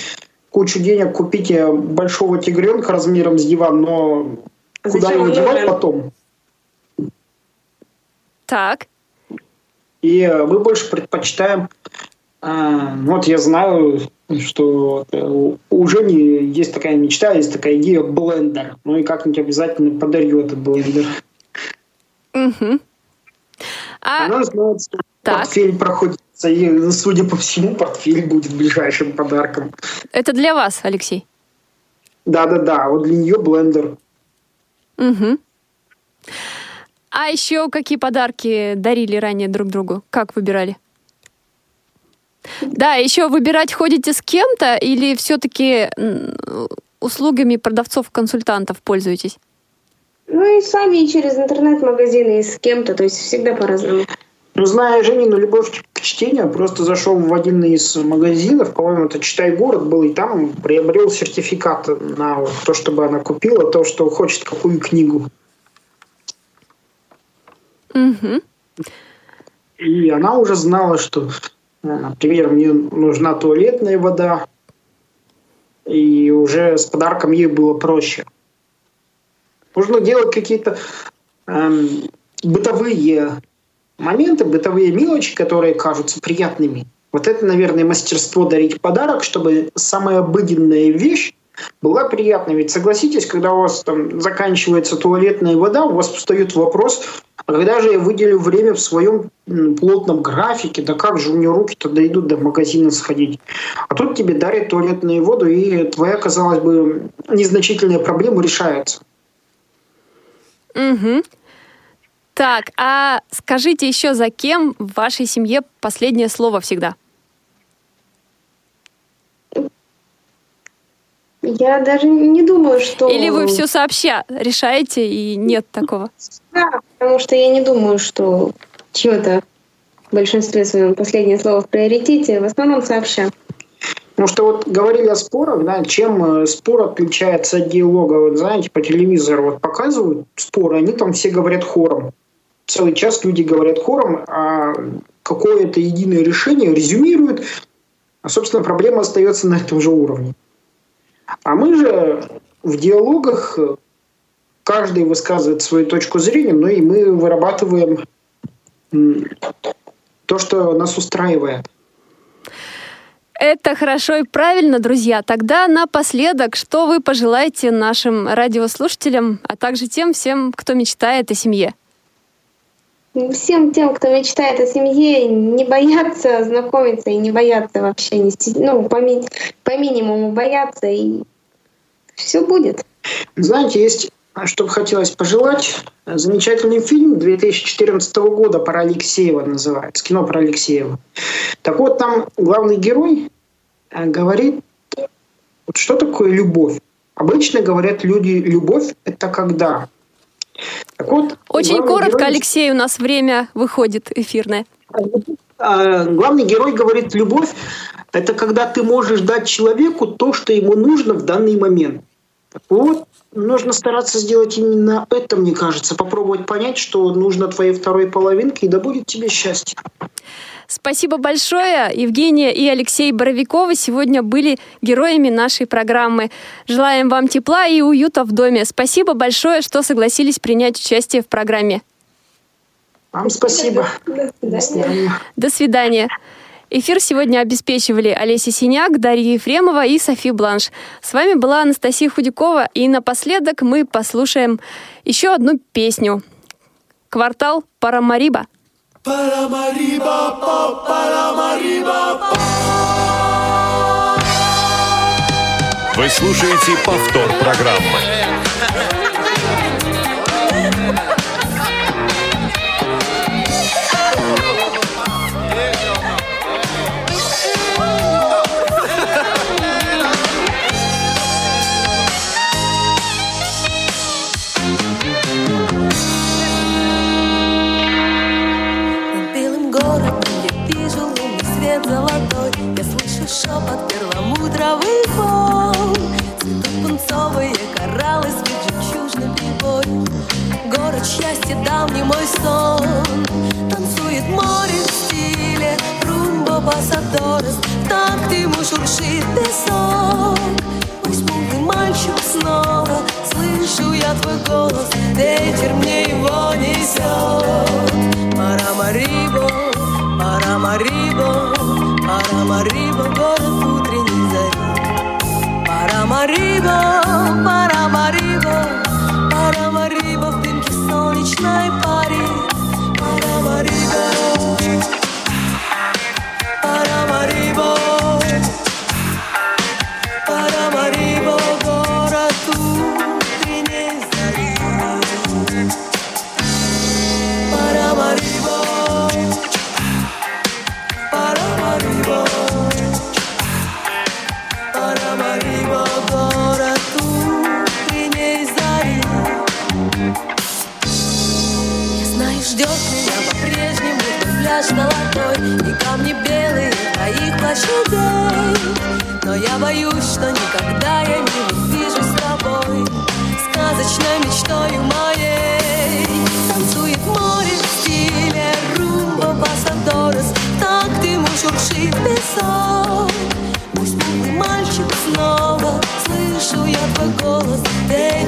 кучу денег, купить большого тигренка размером с диван, но а куда его девать потом? Так. И мы больше предпочитаем а, вот я знаю, что э, у Жени есть такая мечта, есть такая идея блендер. Ну и как-нибудь обязательно подарю этот блендер. Угу. А... Она знает, что так. портфель проходится, и, судя по всему, портфель будет ближайшим подарком. Это для вас, Алексей? Да-да-да, вот для нее блендер. Угу. А еще какие подарки дарили ранее друг другу? Как выбирали? Да, еще выбирать ходите с кем-то или все-таки услугами продавцов-консультантов пользуетесь? Ну и сами и через интернет-магазины, и с кем-то, то есть всегда по-разному. Ну, зная Женину любовь к чтению, просто зашел в один из магазинов, по-моему, это «Читай город» был, и там приобрел сертификат на то, чтобы она купила то, что хочет, какую книгу. Угу. И она уже знала, что Например, мне нужна туалетная вода, и уже с подарком ей было проще. Нужно делать какие-то эм, бытовые моменты, бытовые мелочи, которые кажутся приятными. Вот это, наверное, мастерство дарить подарок, чтобы самая обыденная вещь была приятной. Ведь согласитесь, когда у вас там заканчивается туалетная вода, у вас встает вопрос, а когда же я выделю время в своем плотном графике, да как же у меня руки-то дойдут до магазина сходить? А тут тебе дарят туалетную воду, и твоя, казалось бы, незначительная проблема решается. Угу. Так, а скажите еще, за кем в вашей семье последнее слово всегда? Я даже не думаю, что... Или вы все сообща решаете, и нет такого? Да, потому что я не думаю, что чье-то в большинстве своем последнее слово в приоритете, в основном сообща. Потому что вот говорили о спорах, да, чем э, спор отличается от диалога. Вот знаете, по телевизору вот показывают споры, они там все говорят хором. Целый час люди говорят хором, а какое-то единое решение резюмируют, а, собственно, проблема остается на этом же уровне. А мы же в диалогах каждый высказывает свою точку зрения, но и мы вырабатываем то, что нас устраивает. Это хорошо и правильно, друзья. Тогда напоследок, что вы пожелаете нашим радиослушателям, а также тем всем, кто мечтает о семье? Всем тем, кто мечтает о семье, не бояться знакомиться и не бояться вообще, не стесня- ну, по, ми- по минимуму бояться, и все будет. Знаете, есть, а, что бы хотелось пожелать, замечательный фильм 2014 года про Алексеева называется, кино про Алексеева. Так вот, там главный герой э, говорит, вот что такое любовь. Обычно говорят люди, любовь – это когда. Вот, Очень коротко, герой- Алексей, у нас время выходит эфирное. А, главный герой говорит, любовь – это когда ты можешь дать человеку то, что ему нужно в данный момент. Так вот, нужно стараться сделать именно это, мне кажется, попробовать понять, что нужно твоей второй половинке, и да будет тебе счастье. Спасибо большое. Евгения и Алексей Боровиковы сегодня были героями нашей программы. Желаем вам тепла и уюта в доме. Спасибо большое, что согласились принять участие в программе. Вам спасибо. До свидания. До свидания. Эфир сегодня обеспечивали Олеся Синяк, Дарья Ефремова и Софи Бланш. С вами была Анастасия Худякова. И напоследок мы послушаем еще одну песню. Квартал Парамариба. Вы слушаете повтор программы. Шепот перламутровый фон. Цветут пунцовые кораллы, спит жемчужный прибой. Город счастья, давний мой сон. Танцует море в стиле румбо пасадорес Так ему шуршит песок. Пусть мудрый мальчик снова Слышу я твой голос. Ветер мне его несет Парамарибо, Парамарибо, Парамарибо, город утренней зари. Парамарибо, Парамарибо, Парамарибо в дымке солнечной пари. Парамарибо, твоих площадей. Но я боюсь, что никогда я не увижу с тобой Сказочной мечтою моей. Танцует море в стиле румба пасадорес Так ты ему шуршит песок. Пусть милый мальчик снова Слышу я твой голос. Ветер